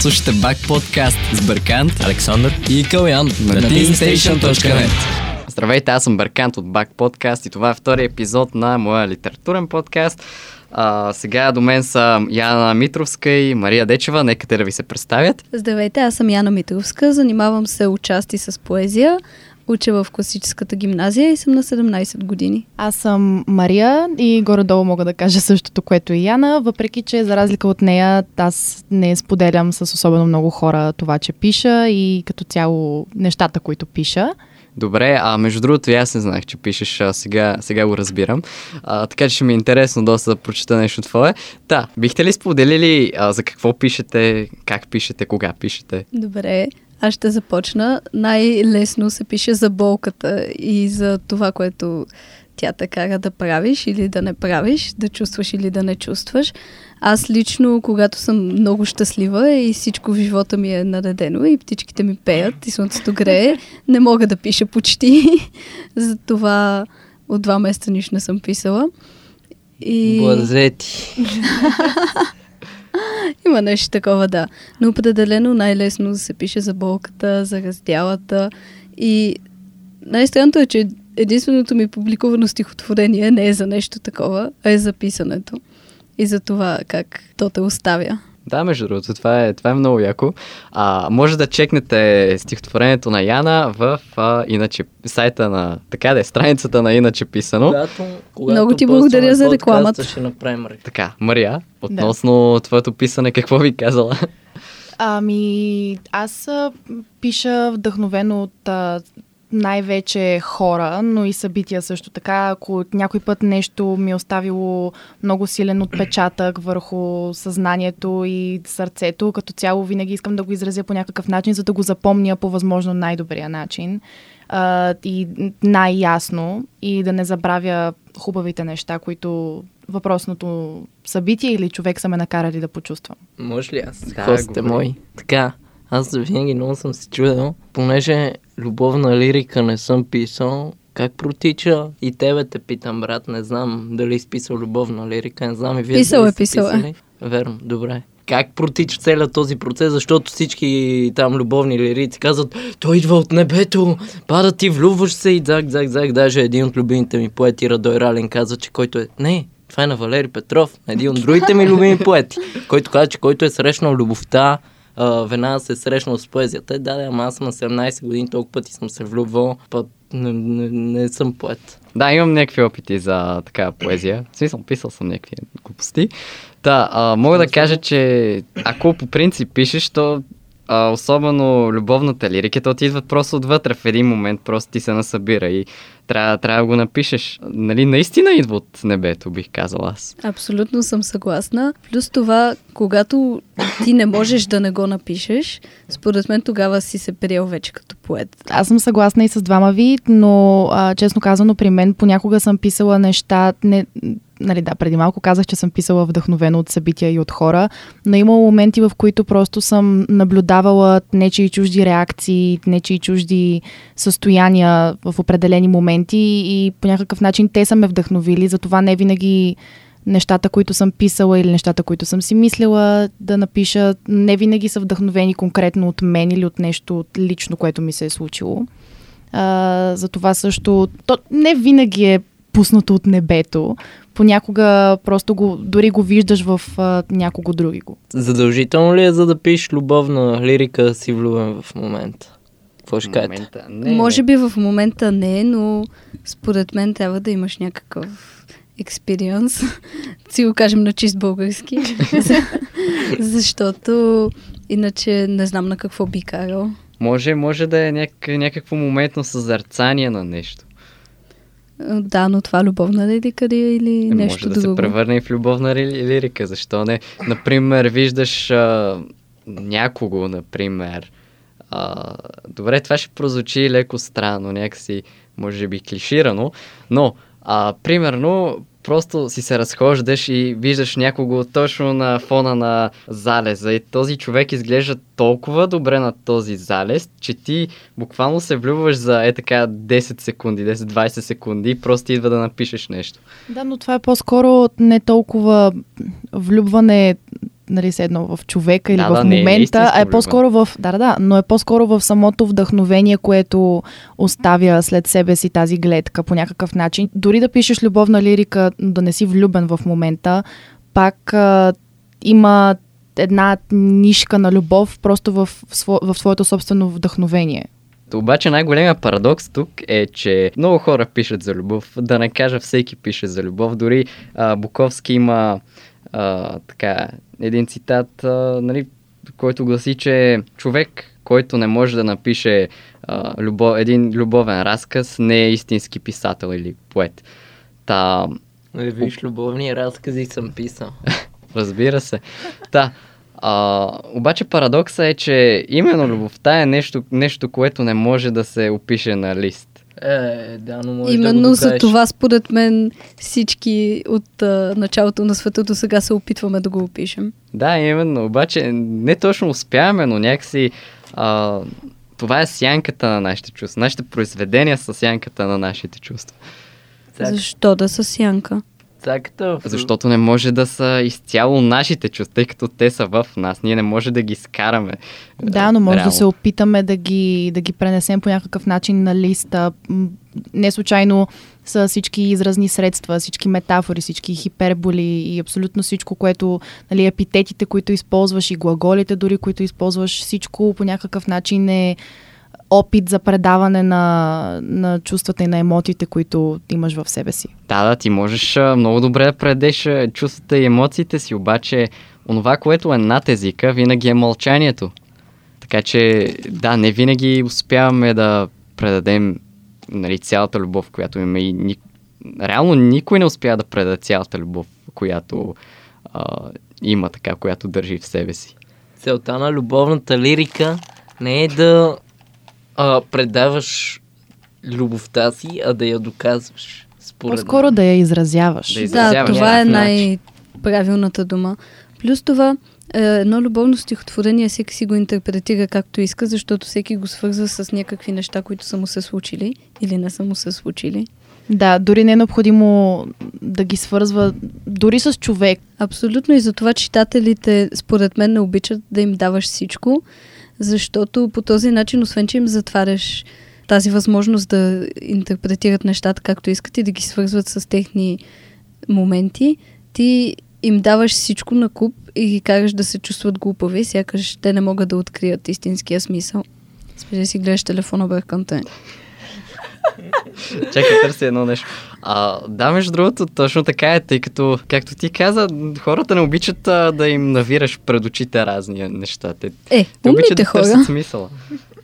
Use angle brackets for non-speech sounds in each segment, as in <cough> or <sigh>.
Слушайте Бак подкаст с Бъркант, Александър и Калян на На teamstation.net. Здравейте, аз съм Бъркант от Бак подкаст и това е втори епизод на моя литературен подкаст. А, сега до мен са Яна Митровска и Мария Дечева. Нека те да ви се представят. Здравейте, аз съм Яна Митровска, занимавам се участи с поезия, уча в класическата гимназия и съм на 17 години. Аз съм Мария и горе-долу мога да кажа същото, което и Яна, въпреки че за разлика от нея аз не споделям с особено много хора това, че пиша и като цяло нещата, които пиша. Добре, а между другото и аз не знаех, че пишеш, а сега, сега го разбирам. А, така че ще ми е интересно доста да прочета нещо твое. Да, бихте ли споделили а, за какво пишете, как пишете, кога пишете? Добре, аз ще започна. Най-лесно се пише за болката и за това, което тя те кара да правиш или да не правиш, да чувстваш или да не чувстваш. Аз лично, когато съм много щастлива и всичко в живота ми е наредено и птичките ми пеят и слънцето грее, <laughs> не мога да пиша почти. <laughs> Затова от два месеца нищо не съм писала. И... Благодаря ти. <laughs> <laughs> Има нещо такова, да. Но определено най-лесно се пише за болката, за раздялата. И най-странното е, че единственото ми публикувано стихотворение не е за нещо такова, а е за писането. И за това как то те оставя. Да, между другото, това е, това е много яко. А, може да чекнете стихотворението на Яна в а, иначе сайта на, така да е, страницата на иначе писано. Когато, когато Много ти благодаря за рекламата. Ще направим реклама. Така, Мария, относно твоето писане, какво ви казала? Ами, аз пиша вдъхновено от а, най-вече хора, но и събития също така. Ако някой път нещо ми е оставило много силен отпечатък върху съзнанието и сърцето, като цяло винаги искам да го изразя по някакъв начин, за да го запомня по възможно най-добрия начин а, и най-ясно и да не забравя хубавите неща, които въпросното събитие или човек са ме накарали да почувствам. Може ли аз? Да, Хостите говори. мои. Така, аз винаги много съм се чудил, понеже любовна лирика не съм писал, как протича? И тебе те питам, брат, не знам дали изписал любовна лирика, не знам и вие Писал дали е, писал е. писали. Верно, добре. Как протича целият този процес, защото всички там любовни лирици казват, той идва от небето, пада ти, влюбваш се и зак, зак, зак. Даже един от любимите ми поети, Радой Ралин, каза, че който е... Не, това е на Валери Петров, един от другите ми любими поети, който каза, че който е срещнал любовта, а, веднага се срещнал с поезията. Да, да, ама аз съм на 17 години, толкова пъти съм се влюбвал, път не, не, не съм поет. Да, имам някакви опити за така поезия. В смисъл, писал съм някакви глупости. Да, а, мога да кажа, че ако по принцип пишеш, то а, особено любовната лирика, то ти идват просто отвътре в един момент, просто ти се насъбира и трябва, трябва да го напишеш. Нали, наистина идва от небето, бих казал аз. Абсолютно съм съгласна. Плюс това, когато ти не можеш да не го напишеш, според мен тогава си се приел вече като поет. Аз съм съгласна и с двама ви, но а, честно казано при мен понякога съм писала неща, не, нали да, преди малко казах, че съм писала вдъхновено от събития и от хора, но има моменти, в които просто съм наблюдавала нечии чужди реакции, нечии чужди състояния в определени моменти и по някакъв начин те са ме вдъхновили, затова не винаги нещата, които съм писала или нещата, които съм си мислила да напиша, не винаги са вдъхновени конкретно от мен или от нещо лично, което ми се е случило. А, за това също, то не винаги е пуснато от небето. Понякога просто го, дори го виждаш в а, някого други го. Задължително ли е за да пишеш любовна лирика си влюбен в момента? Какво ще кажете? момента, не, Може би в момента не, но според мен трябва да имаш някакъв експириенс. <laughs> Си го кажем на чист български. <laughs> Защото иначе не знам на какво би карал. Може, може да е няк- някакво моментно съзерцание на нещо. Да, но това любовна лирика ли е или Е, нещо може да друго? се превърне и в любовна ри- лирика, защо не? Например, виждаш а, някого, например. А, добре, това ще прозвучи леко странно, някакси, може би, клиширано, но, а, примерно, просто си се разхождаш и виждаш някого точно на фона на залеза и този човек изглежда толкова добре на този залез, че ти буквално се влюбваш за е така 10 секунди, 10-20 секунди и просто идва да напишеш нещо. Да, но това е по-скоро не толкова влюбване нали, седно в човека или Да, в да, не е момента, а е по-скоро в... Да, да, да, но е по-скоро в самото вдъхновение, което оставя след себе си тази гледка по някакъв начин. Дори да пишеш любовна лирика, но да не си влюбен в момента, пак а, има една нишка на любов просто в, в, в своето собствено вдъхновение. Обаче най-големия парадокс тук е, че много хора пишат за любов, да не кажа всеки пише за любов. Дори а, Буковски има а, така, един цитат, а, нали, който гласи, че човек, който не може да напише а, любов, един любовен разказ, не е истински писател или поет. Та, Е, Виж, любовни разкази съм писал. <laughs> Разбира се. Да. А, обаче парадокса е, че именно любовта е нещо, нещо, което не може да се опише на лист. Е, да, но може Именно да за това, според мен, всички от а, началото на света до сега се опитваме да го опишем. Да, именно. Обаче не точно успяваме, но някакси а, това е сянката на нашите чувства. Нашите произведения са сянката на нашите чувства. Цак- Защо да са сянка? В... Защото не може да са изцяло нашите чувства, тъй като те са в нас. Ние не може да ги скараме. Да, но може реално. да се опитаме да ги, да ги пренесем по някакъв начин на листа. Не случайно са всички изразни средства, всички метафори, всички хиперболи и абсолютно всичко, което, нали, епитетите, които използваш и глаголите дори, които използваш, всичко по някакъв начин е опит за предаване на, на чувствата и на емоциите, които имаш в себе си. Да, да, ти можеш много добре да предеш чувствата и емоциите си, обаче онова, което е над езика, винаги е мълчанието. Така че, да, не винаги успяваме да предадем нали, цялата любов, която имаме и ни... реално никой не успя да предаде цялата любов, която а, има така, която държи в себе си. Целта на любовната лирика не е да а, предаваш любовта си, а да я доказваш. Според По-скоро да я изразяваш. Да Да, изразяваш това е най-правилната дума. Плюс това, е, едно любовно стихотворение всеки си го интерпретира както иска, защото всеки го свързва с някакви неща, които са му се случили или не са му се случили. Да, дори не е необходимо да ги свързва дори с човек. Абсолютно и за това читателите, според мен, не обичат да им даваш всичко, защото по този начин, освен че им затваряш тази възможност да интерпретират нещата както искат и да ги свързват с техни моменти, ти им даваш всичко на куп и ги караш да се чувстват глупави, сякаш те не могат да открият истинския смисъл. Специално си гледаш телефона бърканте. Чакай, търси едно нещо. А, да, между другото, точно така е, тъй като, както ти каза, хората не обичат а, да им навираш пред очите разни неща. Те, Е, те обичат да хора. търсят смисъла.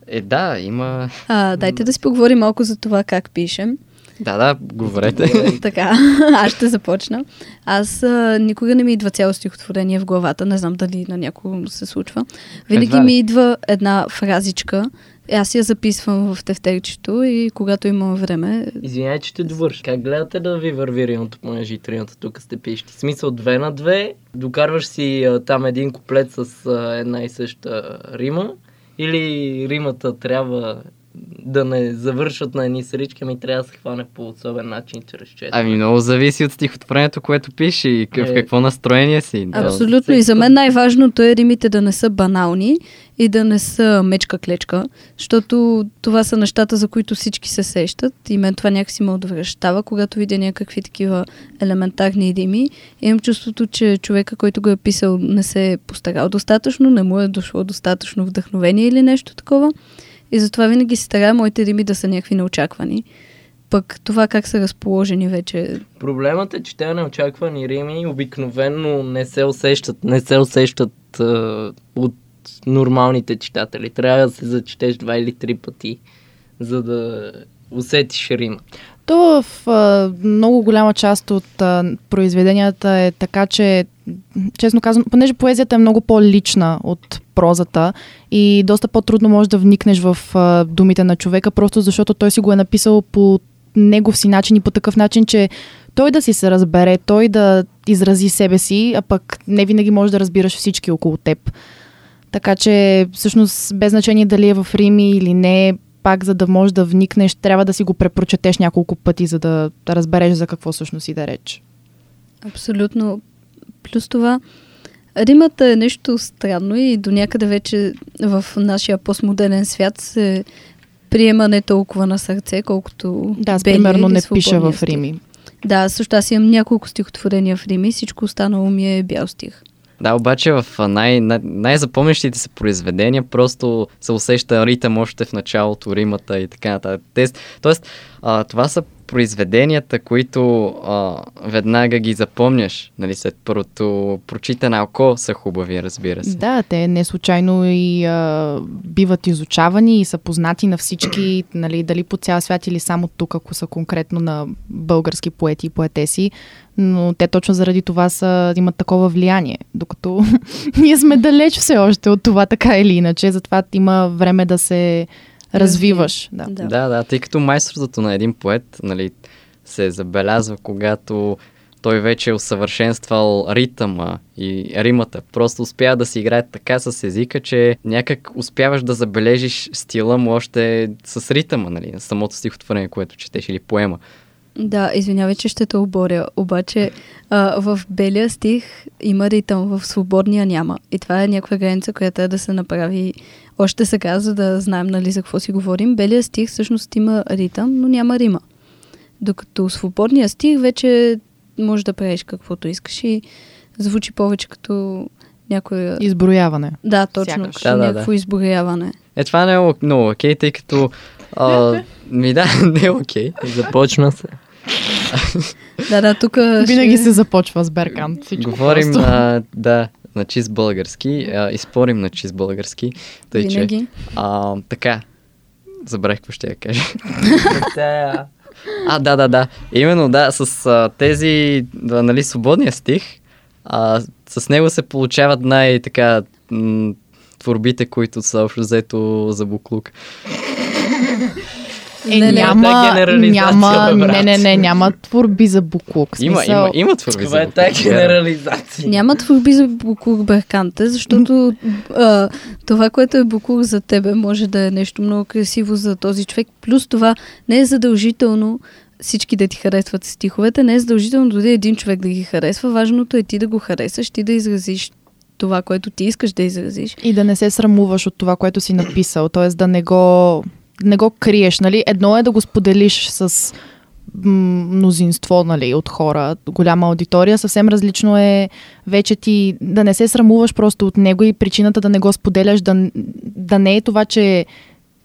Е, да, има... А, дайте да си поговорим малко за това как пишем. Да, да, говорете. <laughs> Така, аз ще започна. Аз а, никога не ми идва цяло стихотворение в главата, не знам дали на някого се случва. Винаги ли. ми идва една фразичка, аз я записвам в тефтерчето и когато имам време, Извинявай, че те довърши. Как гледате да ви върви риното, понеже и трината тук сте пишете? Смисъл две на две, докарваш си а, там един куплет с а, една и съща рима или римата трябва да не завършат на едни срички, ами трябва да се хване по особен начин чрез четене. Ами много зависи от стихотворението, което пише и в Е. какво настроение си. Да. абсолютно. И за мен най-важното е римите да не са банални и да не са мечка-клечка, защото това са нещата, за които всички се сещат и мен това някакси ме отвръщава, когато видя някакви такива елементарни рими. Имам чувството, че човека, който го е писал, не се е постарал достатъчно, не му е дошло достатъчно вдъхновение или нещо такова. И затова винаги се старая моите рими да са някакви неочаквани. Пък това как са разположени вече. Проблемът е, че тези неочаквани рими обикновенно не се усещат, не се усещат а, от нормалните читатели. Трябва да се зачетеш два или три пъти, за да усетиш рима. То в а, много голяма част от а, произведенията е така, че честно казвам, понеже поезията е много по-лична от прозата и доста по-трудно можеш да вникнеш в а, думите на човека, просто защото той си го е написал по негов си начин и по такъв начин, че той да си се разбере, той да изрази себе си, а пък не винаги можеш да разбираш всички около теб. Така че, всъщност, без значение дали е в Рими или не, пак за да можеш да вникнеш, трябва да си го препрочетеш няколко пъти, за да, да разбереш за какво всъщност и да реч. Абсолютно. Плюс това, Римата е нещо странно и до някъде вече в нашия постмодерен свят се приема не толкова на сърце, колкото Да, аз примерно не пиша в. Рими. Да, също аз имам няколко стихотворения в Рими, всичко останало ми е бял стих. Да, обаче в най- най- най-запомнящите се произведения просто се усеща ритъм още в началото, римата и така нататък. Тоест, а, това са произведенията, които а, веднага ги запомняш, нали, след първото прочитане око са хубави, разбира се. Да, те не случайно и а, биват изучавани и са познати на всички, нали, дали по цял свят или само тук, ако са конкретно на български поети и поетеси, но те точно заради това са, имат такова влияние, докато <laughs> ние сме далеч все още от това така или иначе, затова има време да се развиваш. Да. Да. Да, да, тъй като майсторството на един поет нали, се забелязва, когато той вече е усъвършенствал ритъма и римата. Просто успява да си играе така с езика, че някак успяваш да забележиш стила му още с ритъма, нали, на самото стихотворение, което четеш или поема. Да, извинявай, че ще те оборя, обаче а, в белия стих има ритъм, в свободния няма. И това е някаква граница, която е да се направи още сега, за да знаем нали, за какво си говорим. Белия стих всъщност има ритъм, но няма рима. Докато свободния стих вече може да правиш каквото искаш и звучи повече като някоя... Изброяване. Да, точно, Сякаш. като Да, да, някакво изброяване. Е, това не е много окей, тъй като... А, <laughs> ми да, <laughs> не е окей. Започна се. <laughs> Да, да, тук Винаги ще... се започва с Беркант. Говорим, а, да, на чист български а, и спорим на чист български. Тъй, че, Винаги. а, така, забравих какво ще я кажа. А, да, да, да. Именно, да, с а, тези, да, нали, свободния стих, а, с него се получават най-така м- творбите, които са общо взето за буклук. Е, Не, няма, няма, не, не, не, няма творби за буклук. Има, Смисъл, има, има творби Това за е тази буклук. вярно. генерализация. Няма творби за буклук Берканте, защото а, това, което е буклук за тебе, може да е нещо много красиво за този човек. Плюс това не е задължително всички да ти харесват стиховете, не е задължително дори един човек да ги харесва. Важното е ти да го харесаш, ти да изразиш това, което ти искаш да изразиш. И да не се срамуваш от това, което си написал. Т.е. да не го, не го криеш. Нали? Едно е да го споделиш с мнозинство нали, от хора, голяма аудитория. Съвсем различно е вече ти да не се срамуваш просто от него и причината да не го споделяш да, да не е това, че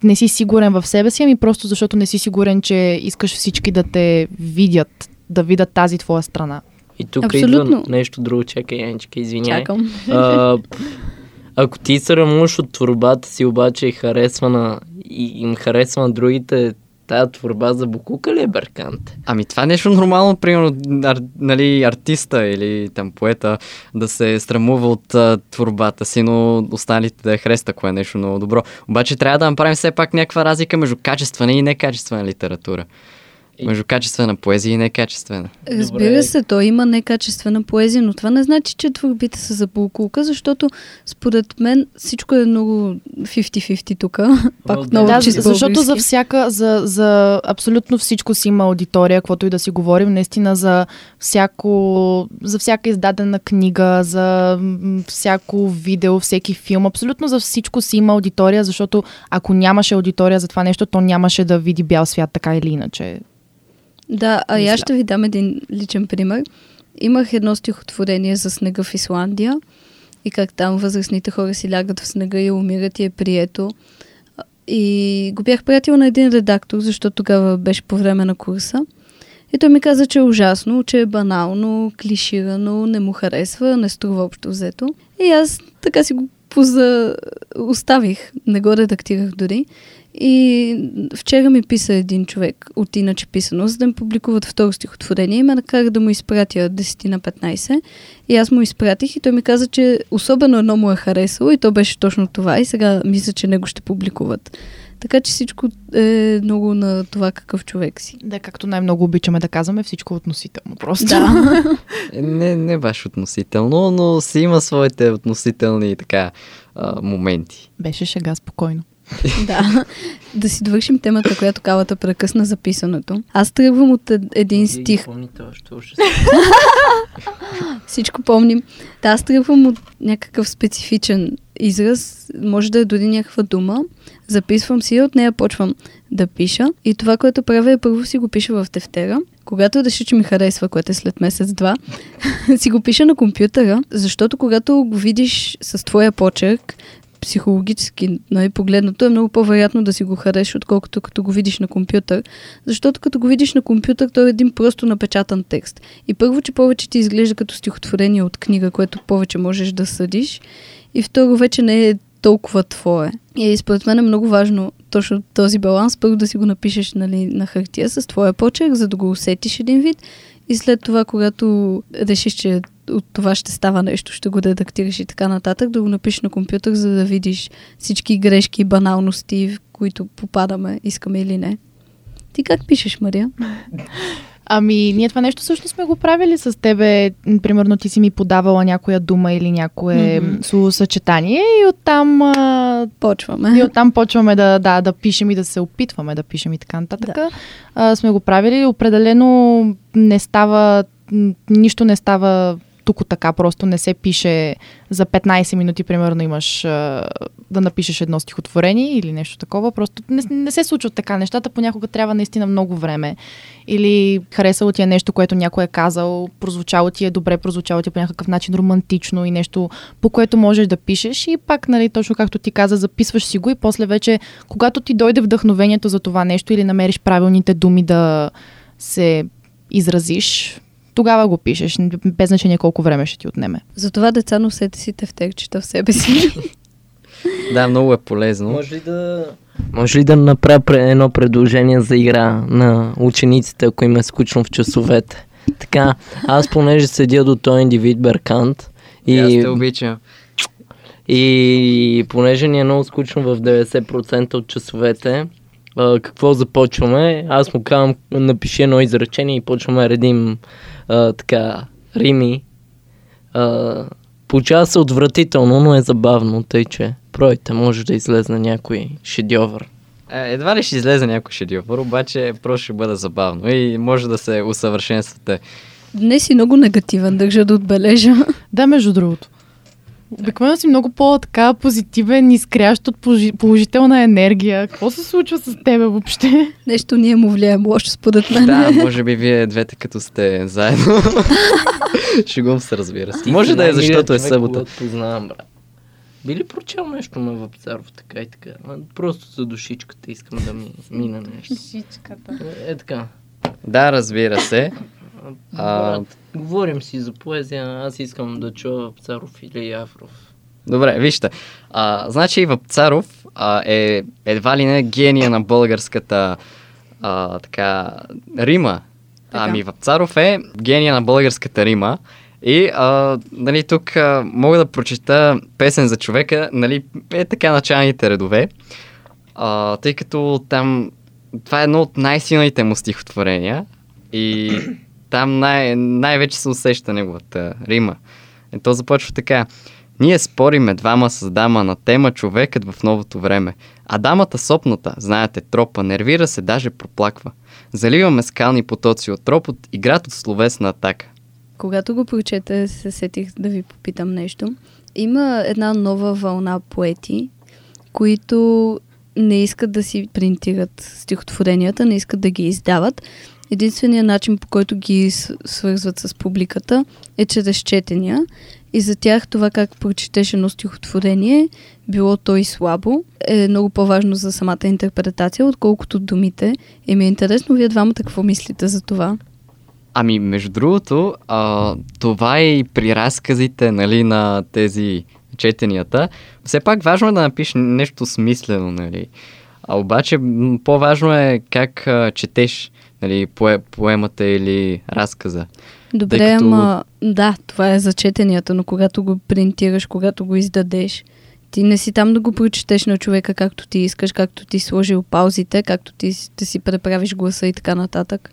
не си сигурен в себе си, ами просто защото не си сигурен, че искаш всички да те видят, да видят тази твоя страна. И тук Абсолютно. идва нещо друго. Чакай, Янчика, извиняй. Чакам. А, <laughs> ако ти се рамуваш от творбата си, обаче и харесва на, и им харесва на другите, тая творба за Букука ли е Берканте? Ами това е нещо нормално, примерно, ар, нали, артиста или там поета да се срамува от а, творбата си, но останалите да я харесат, ако е нещо много добро. Обаче трябва да направим все пак някаква разлика между качествена и некачествена литература. Между качествена поезия и некачествена. Разбира се, то има некачествена поезия, но това не значи, че творбите са за булкулка, защото според мен всичко е много 50-50 тук. <laughs> Пак да. много Да, чист защото за всяка, за, за абсолютно всичко си има аудитория, каквото и да си говорим, наистина за всяко, за всяка издадена книга, за всяко видео, всеки филм, абсолютно за всичко си има аудитория, защото ако нямаше аудитория за това нещо, то нямаше да види бял свят така или иначе. Да, а Мисля. аз ще ви дам един личен пример. Имах едно стихотворение за снега в Исландия и как там възрастните хора си лягат в снега и умират и е прието. И го бях пратила на един редактор, защото тогава беше по време на курса. И той ми каза, че е ужасно, че е банално, клиширано, не му харесва, не струва общо взето. И аз така си го поза... оставих, не го редактирах дори. И вчера ми писа един човек от иначе писано, за да ми публикуват второ стихотворение и ме накара да му изпратя 10 на 15. И аз му изпратих и той ми каза, че особено едно му е харесало и то беше точно това и сега мисля, че него ще публикуват. Така че всичко е много на това какъв човек си. Да, както най-много обичаме да казваме, всичко е относително просто. Да. <laughs> Е, Не, не баш относително, но си има своите относителни така а, моменти. Беше шега спокойно. Да. Да си довършим темата, която калата прекъсна записането. Аз тръгвам от ед- един стих, Помните още ужас. <laughs> Всичко помним. Да, аз тръгвам от някакъв специфичен израз, може да е дори някаква дума, записвам си и от нея почвам да пиша. И това, което правя е първо си го пиша в тефтера. Когато реша, че ми харесва, което е след месец-два, <laughs> си го пиша на компютъра, защото когато го видиш с твоя почерк, психологически нали, погледнато е много по-вероятно да си го хареш, отколкото като го видиш на компютър. Защото като го видиш на компютър, той е един просто напечатан текст. И първо, че повече ти изглежда като стихотворение от книга, което повече можеш да съдиш. И второ, вече не е толкова твое. И според мен е много важно точно този баланс. Първо да си го напишеш нали, на хартия с твоя почерк, за да го усетиш един вид. И след това, когато решиш, че от това ще става нещо, ще го редактираш и така нататък, да го напишеш на компютър, за да видиш всички грешки баналности, в които попадаме, искаме или не. Ти как пишеш, Мария? Ами, ние това нещо също сме го правили с тебе. Примерно ти си ми подавала някоя дума или някое mm-hmm. словосъчетание и оттам... А... Почваме. И оттам почваме да, да, да пишем и да се опитваме да пишем и така нататък. Да. А, сме го правили. Определено не става... Нищо не става тук така, просто не се пише за 15 минути, примерно имаш да напишеш едно стихотворение или нещо такова. Просто не, не се случват така нещата, понякога трябва наистина много време. Или харесало ти е нещо, което някой е казал, прозвучало ти е добре, прозвучало ти е по някакъв начин романтично и нещо, по което можеш да пишеш и пак, нали, точно както ти каза, записваш си го и после вече, когато ти дойде вдъхновението за това нещо или намериш правилните думи да се изразиш, тогава го пишеш, без значение колко време ще ти отнеме. Затова деца носете си тефтерчета в себе си. <laughs> да, много е полезно. Може ли да, може ли да направя едно предложение за игра на учениците, ако им е скучно в часовете? Така, аз понеже седя до този индивид Беркант и... Аз те обичам. И понеже ни е много скучно в 90% от часовете, какво започваме? Аз му казвам, напиши едно изречение и почваме да редим а, така, рими. А, получава се отвратително, но е забавно, тъй че пройте, може да излезе някой шедьовър. Е, едва ли ще излезе някой шедьовър, обаче просто ще бъде забавно и може да се усъвършенствате. Днес си много негативен, държа да отбележа. Да, между другото. Обикновено си много по-така позитивен, изкрящ от положителна енергия. Какво се случва с тебе въобще? Нещо ние му влияем лошо според мен. Да, може би вие двете като сте заедно. <laughs> Шегувам се, разбира се. Може да е защото е събота. Познавам, брат. Би ли прочел нещо на Вапцаров, така и така? Просто за душичката искам да ми мина нещо. Душичката. Е, така. Да, разбира се. А, Говорим си за поезия, аз искам да чуя Вапцаров или Афров. Добре, вижте. А, значи Вапцаров а, е едва ли не гения на българската а, така, Рима. Така. Ами Вапцаров е гения на българската Рима. И а, нали, тук а, мога да прочета песен за човека, нали, е така началните редове, а, тъй като там това е едно от най-силните му стихотворения и там най- най-вече се усеща неговата рима. И то започва така. Ние спориме двама с дама на тема човекът в новото време. А дамата сопната, знаете, тропа, нервира се, даже проплаква. Заливаме скални потоци от тропот и град от словесна атака. Когато го прочета, се сетих да ви попитам нещо. Има една нова вълна поети, които не искат да си принтират стихотворенията, не искат да ги издават, единственият начин по който ги свързват с публиката е чрез четения. И за тях това как прочетеш едно стихотворение, било то и слабо, е много по-важно за самата интерпретация, отколкото думите. И ми е интересно вие двамата какво мислите за това. Ами, между другото, а, това е и при разказите нали, на тези четенията. Все пак важно е да напишеш нещо смислено, нали? А обаче по-важно е как а, четеш нали, пое, поемата или разказа. Добре, като... ама да, това е за четенията, но когато го принтираш, когато го издадеш, ти не си там да го прочетеш на човека както ти искаш, както ти сложил паузите, както ти да си преправиш гласа и така нататък.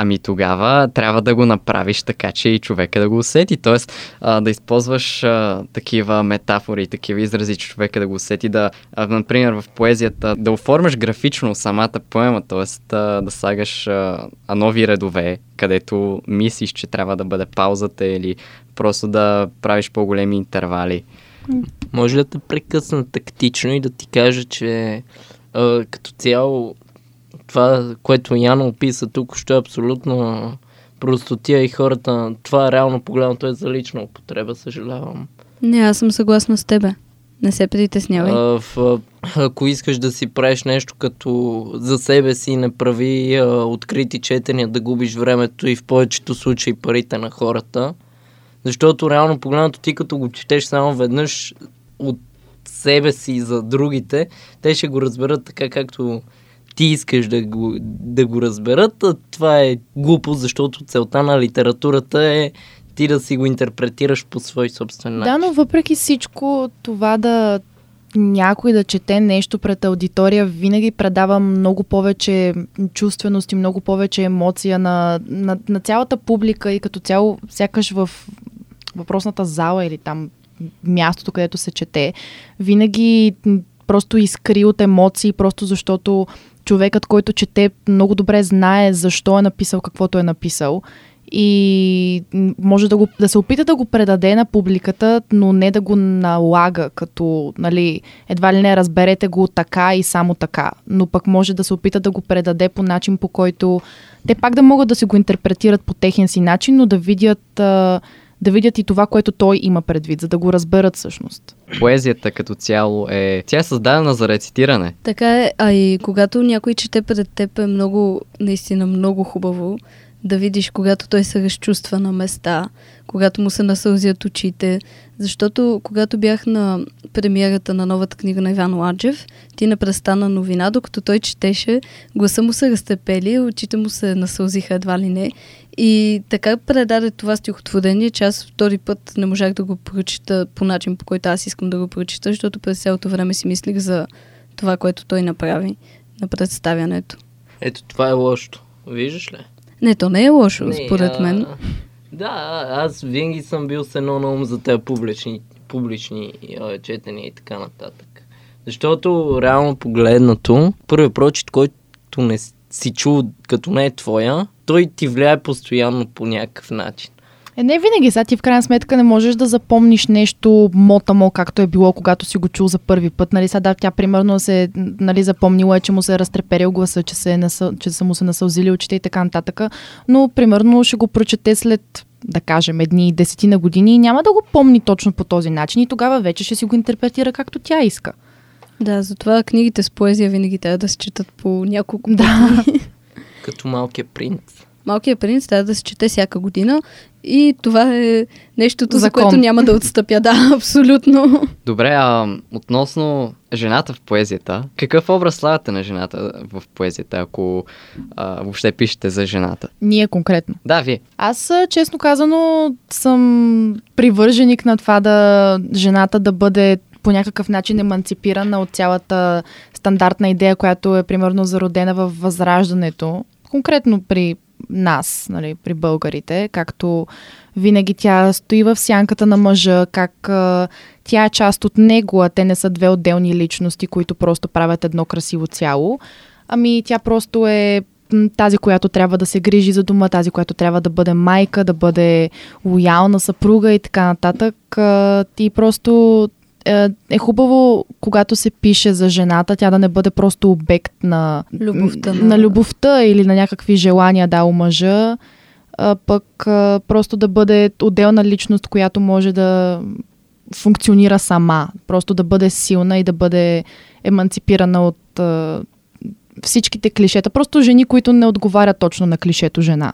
Ами тогава трябва да го направиш така, че и човека да го усети. Тоест а, да използваш а, такива метафори, такива изрази, че човека да го усети. Да, а, например, в поезията да оформяш графично самата поема, т.е. да слагаш а, нови редове, където мислиш, че трябва да бъде паузата или просто да правиш по-големи интервали. Може да те прекъсна тактично и да ти кажа, че а, като цяло това, което Яна описа тук, ще е абсолютно простотия и хората, това реално погледнато е за лична употреба, съжалявам. Не, аз съм съгласна с тебе. Не се притеснявай. А, в, ако искаш да си правиш нещо като за себе си, не прави а, открити четения, да губиш времето и в повечето случаи парите на хората. Защото реално погледнато ти като го четеш само веднъж от себе си за другите, те ще го разберат така както ти искаш да го, да го разберат. А това е глупо, защото целта на литературата е ти да си го интерпретираш по свой собствен начин. Да, но въпреки всичко това да някой да чете нещо пред аудитория винаги предава много повече чувственост и много повече емоция на, на, на цялата публика и като цяло сякаш в въпросната зала или там мястото, където се чете. Винаги просто изкри от емоции, просто защото човекът, който чете, много добре знае защо е написал каквото е написал. И може да, го, да се опита да го предаде на публиката, но не да го налага, като нали, едва ли не разберете го така и само така, но пък може да се опита да го предаде по начин, по който те пак да могат да се го интерпретират по техен си начин, но да видят а, да видят и това, което той има предвид, за да го разберат всъщност. Поезията като цяло е... Тя е създадена за рецитиране. Така е, а и когато някой чете пред теб е много, наистина много хубаво да видиш, когато той се разчувства на места, когато му се насълзят очите. Защото когато бях на премиерата на новата книга на Иван Ладжев, ти не престана новина, докато той четеше, гласа му се разтепели, очите му се насълзиха едва ли не. И така предаде това стихотворение, че аз втори път не можах да го прочита по начин, по който аз искам да го прочита, защото през цялото време си мислих за това, което той направи на представянето. Ето това е лошото. Виждаш ли? Не, то не е лошо, не, според а... мен. Да, аз винаги съм бил с едно на ум за тези публични, публични а, четения и така нататък. Защото реално погледнато, първият прочит, който не си чул като не е твоя, той ти влияе постоянно по някакъв начин. Е, не винаги. Сега ти в крайна сметка не можеш да запомниш нещо мотамо, както е било, когато си го чул за първи път. Нали, сега тя примерно се нали, запомнила е, че му се е разтреперил гласа, че, се е насъл... че са му се насълзили очите и така нататък. Но примерно ще го прочете след да кажем, едни десетина години и няма да го помни точно по този начин и тогава вече ще си го интерпретира както тя иска. Да, затова книгите с поезия винаги трябва да се четат по няколко да. Като малкият принц. Малкият принц трябва да се чете всяка година и това е нещото, Закон. за което няма да отстъпя. Да, <laughs> абсолютно. Добре, а относно жената в поезията, какъв образ слагате на жената в поезията, ако а, въобще пишете за жената? Ние конкретно. Да, вие. Аз, честно казано, съм привърженик на това да жената да бъде по някакъв начин еманципирана от цялата стандартна идея, която е примерно зародена в възраждането. Конкретно при нас, нали, при българите, както винаги тя стои в сянката на мъжа, как а, тя е част от него, а те не са две отделни личности, които просто правят едно красиво цяло. Ами тя просто е тази, която трябва да се грижи за дома, тази, която трябва да бъде майка, да бъде лоялна съпруга и така нататък. Ти просто е, е хубаво, когато се пише за жената, тя да не бъде просто обект на любовта, на, на любовта или на някакви желания да у мъжа, а пък а, просто да бъде отделна личност, която може да функционира сама. Просто да бъде силна и да бъде еманципирана от а, всичките клишета. Просто жени, които не отговарят точно на клишето жена.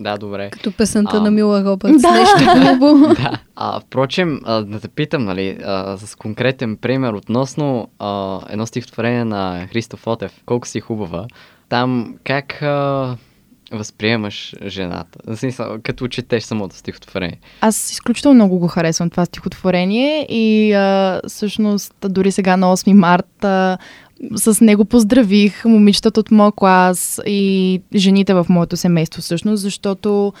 Да, добре. Като песента а, на Мила Робъртс. <laughs> Да. Нещо хубаво. <laughs> да. А, впрочем, а, да те питам, нали, а, с конкретен пример относно а, едно стихотворение на Христо Фотев. Колко си хубава. Там как а, възприемаш жената? Смисъл, като четеш самото стихотворение. Аз изключително много го харесвам това стихотворение и а, всъщност дори сега на 8 марта с него поздравих момичетата от моя клас и жените в моето семейство всъщност, защото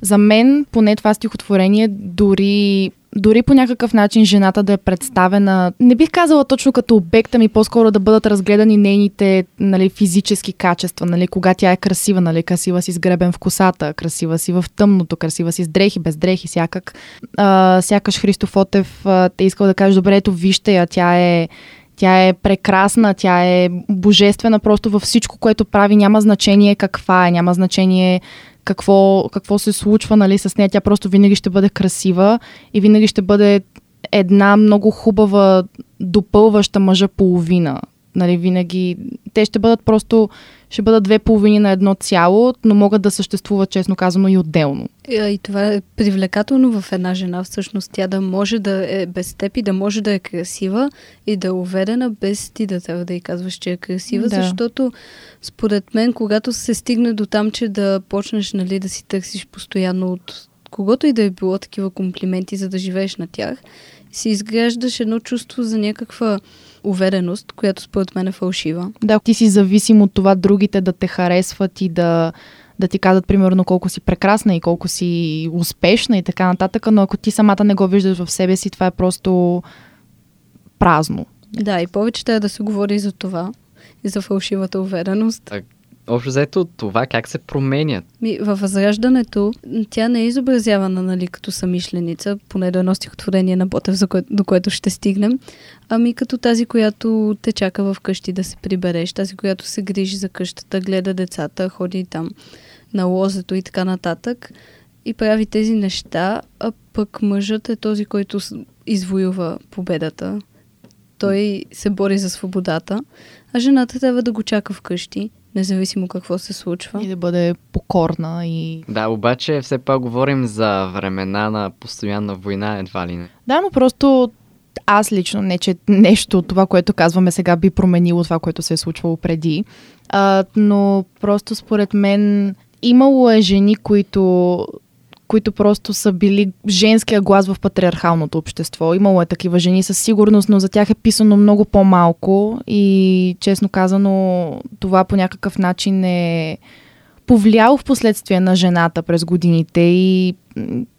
за мен поне това стихотворение дори дори по някакъв начин жената да е представена, не бих казала точно като обекта ми, по-скоро да бъдат разгледани нейните нали, физически качества, нали, кога тя е красива, нали, красива си с гребен в косата, красива си в тъмното, красива си с дрехи, без дрехи, сякак. А, сякаш Христоф Отев е искал да каже, добре, ето вижте я, тя е тя е прекрасна, тя е божествена просто във всичко, което прави. Няма значение каква е, няма значение какво, какво се случва нали, с нея. Тя просто винаги ще бъде красива и винаги ще бъде една много хубава, допълваща мъжа половина. Нали, винаги те ще бъдат просто, ще бъдат две половини на едно цяло, но могат да съществуват, честно казано, и отделно. И, и това е привлекателно в една жена, всъщност тя да може да е без теб и да може да е красива и да е уверена, без ти да трябва да й казваш, че е красива, да. защото според мен, когато се стигне до там, че да почнеш нали, да си търсиш постоянно от когото и да е било такива комплименти, за да живееш на тях, си изграждаш едно чувство за някаква увереност, която според мен е фалшива. Да, ти си зависим от това другите да те харесват и да, да ти казват, примерно, колко си прекрасна и колко си успешна и така нататък, но ако ти самата не го виждаш в себе си, това е просто празно. Да, и повече трябва да се говори за това и за фалшивата увереност. Общо взето това как се променят. Ми, във възраждането тя не е изобразявана нали, като самишленица, поне до едно стихотворение на Ботев, за кое, до което ще стигнем, ами като тази, която те чака в къщи да се прибереш, тази, която се грижи за къщата, гледа децата, ходи там на лозето и така нататък и прави тези неща, а пък мъжът е този, който извоюва победата. Той се бори за свободата, а жената трябва да го чака вкъщи, независимо какво се случва. И да бъде покорна и... Да, обаче все пак говорим за времена на постоянна война, едва ли не. Да, но просто аз лично не, че нещо от това, което казваме сега би променило това, което се е случвало преди, а, но просто според мен имало е жени, които които просто са били женския глас в патриархалното общество. Имало е такива жени със сигурност, но за тях е писано много по-малко и честно казано това по някакъв начин е повлияло в последствие на жената през годините и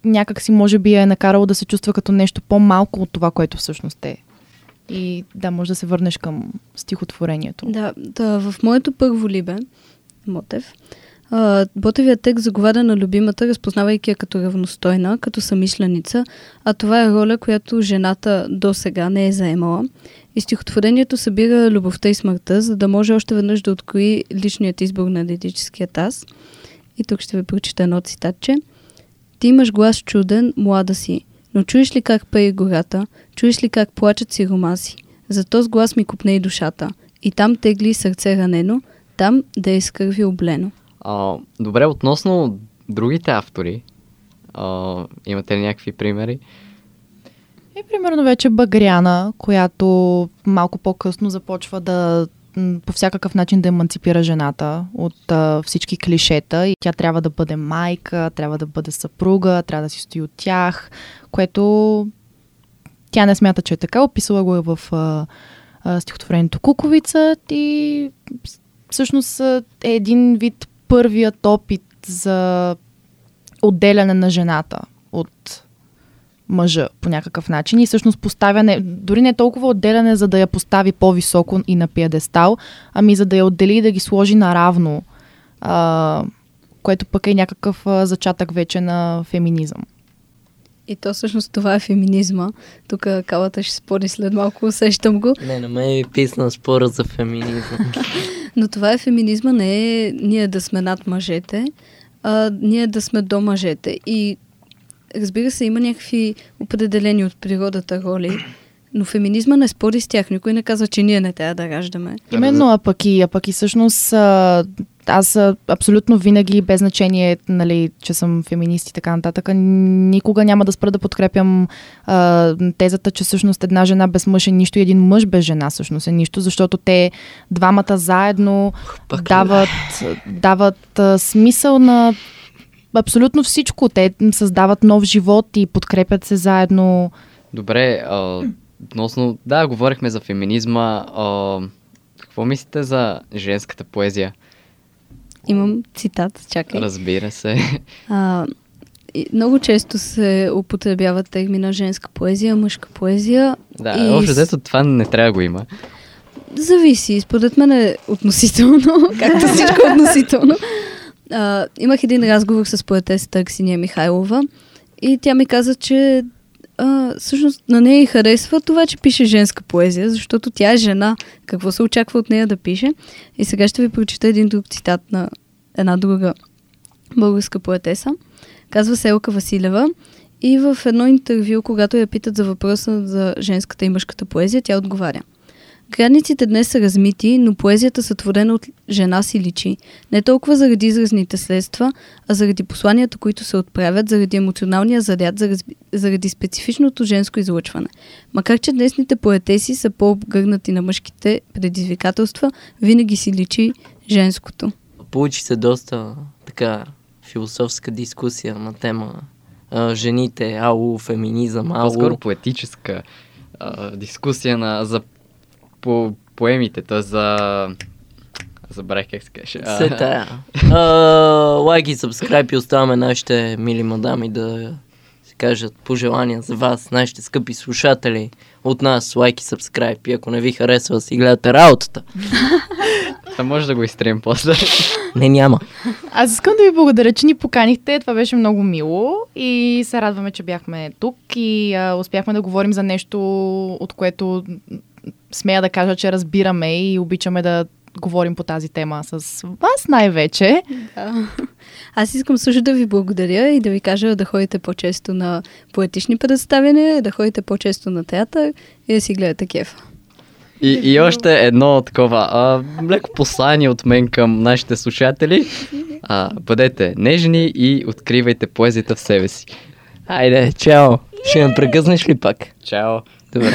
някак си може би е накарало да се чувства като нещо по-малко от това, което всъщност е. И да, може да се върнеш към стихотворението. Да, да в моето първо либе, Мотев, Ботевият текст заговаря на любимата, разпознавайки я като равностойна, като самишленица, а това е роля, която жената до сега не е заемала. И стихотворението събира любовта и смъртта, за да може още веднъж да открои личният избор на дедическият аз. И тук ще ви прочита едно цитатче. Ти имаш глас чуден, млада си, но чуеш ли как пее гората? Чуеш ли как плачат си ромаси? Зато с глас ми купне и душата. И там тегли сърце ранено, там да е скърви облено. А, добре, относно другите автори, а, имате ли някакви примери? И примерно вече Багряна, която малко по-късно започва да по всякакъв начин да еманципира жената от а, всички клишета и тя трябва да бъде майка, трябва да бъде съпруга, трябва да си стои от тях, което тя не смята, че е така. Описала го е в а, а, стихотворението Куковица и всъщност е един вид първият опит за отделяне на жената от мъжа по някакъв начин и всъщност поставяне, дори не толкова отделяне, за да я постави по-високо и на пиедестал, ами за да я отдели и да ги сложи наравно, а, което пък е някакъв а, зачатък вече на феминизъм. И то всъщност това е феминизма. Тук калата ще спори след малко, усещам го. Не, на мен е писна спора за феминизъм. <laughs> Но това е феминизма, не е ние да сме над мъжете, а ние да сме до мъжете. И разбира се, има някакви определени от природата роли, но феминизма не спори с тях. Никой не казва, че ние не трябва да раждаме. Именно, а пък и, а пък и всъщност аз абсолютно винаги, без значение, нали, че съм феминист и така нататък, никога няма да спра да подкрепям а, тезата, че всъщност една жена без мъж е нищо и един мъж без жена всъщност е нищо, защото те двамата заедно Пак дават, дават а, смисъл на абсолютно всичко. Те създават нов живот и подкрепят се заедно. Добре, а, относно, да, говорихме за феминизма. А, Какво мислите за женската поезия? Имам цитат, чакай. Разбира се. А, много често се употребява термина женска поезия, мъжка поезия. Да, И общо взето това не трябва да го има. Зависи, според мен е относително, <laughs> както всичко е относително. А, имах един разговор с поетесата Аксиния Михайлова и тя ми каза, че а, всъщност на нея й харесва това, че пише женска поезия, защото тя е жена. Какво се очаква от нея да пише? И сега ще ви прочита един друг цитат на една друга българска поетеса. Казва се Елка Василева. И в едно интервю, когато я питат за въпроса за женската и мъжката поезия, тя отговаря. Границите днес са размити, но поезията сътворена от жена си личи. Не толкова заради изразните средства, а заради посланията, които се отправят, заради емоционалния заряд, заради, заради специфичното женско излъчване. Макар, че днесните поетеси са по-обгърнати на мъжките предизвикателства, винаги си личи женското. Получи се доста така философска дискусия на тема а, жените, ау, феминизъм, ау. По-скоро поетическа а, дискусия на, за по, поемите, т.е. за... Забравих как се каже. А, Се тая. Лайк и сабскрайб и оставаме нашите мили мадами да си кажат пожелания за вас, нашите скъпи слушатели. От нас лайк и сабскрайб. И ако не ви харесва, си гледате работата. <laughs> Това може да го изтрием после. Не, няма. Аз искам да ви благодаря, че ни поканихте. Това беше много мило и се радваме, че бяхме тук и а, успяхме да говорим за нещо, от което смея да кажа, че разбираме и обичаме да говорим по тази тема с вас най-вече. Да. Аз искам също да ви благодаря и да ви кажа да ходите по-често на поетични представяния, да ходите по-често на театър и да си гледате кефа. И, и още едно такова а, леко послание от мен към нашите слушатели. А, бъдете нежни и откривайте поезията в себе си. Айде, чао. Ще ме прекъснеш ли пак? Чао! Добре.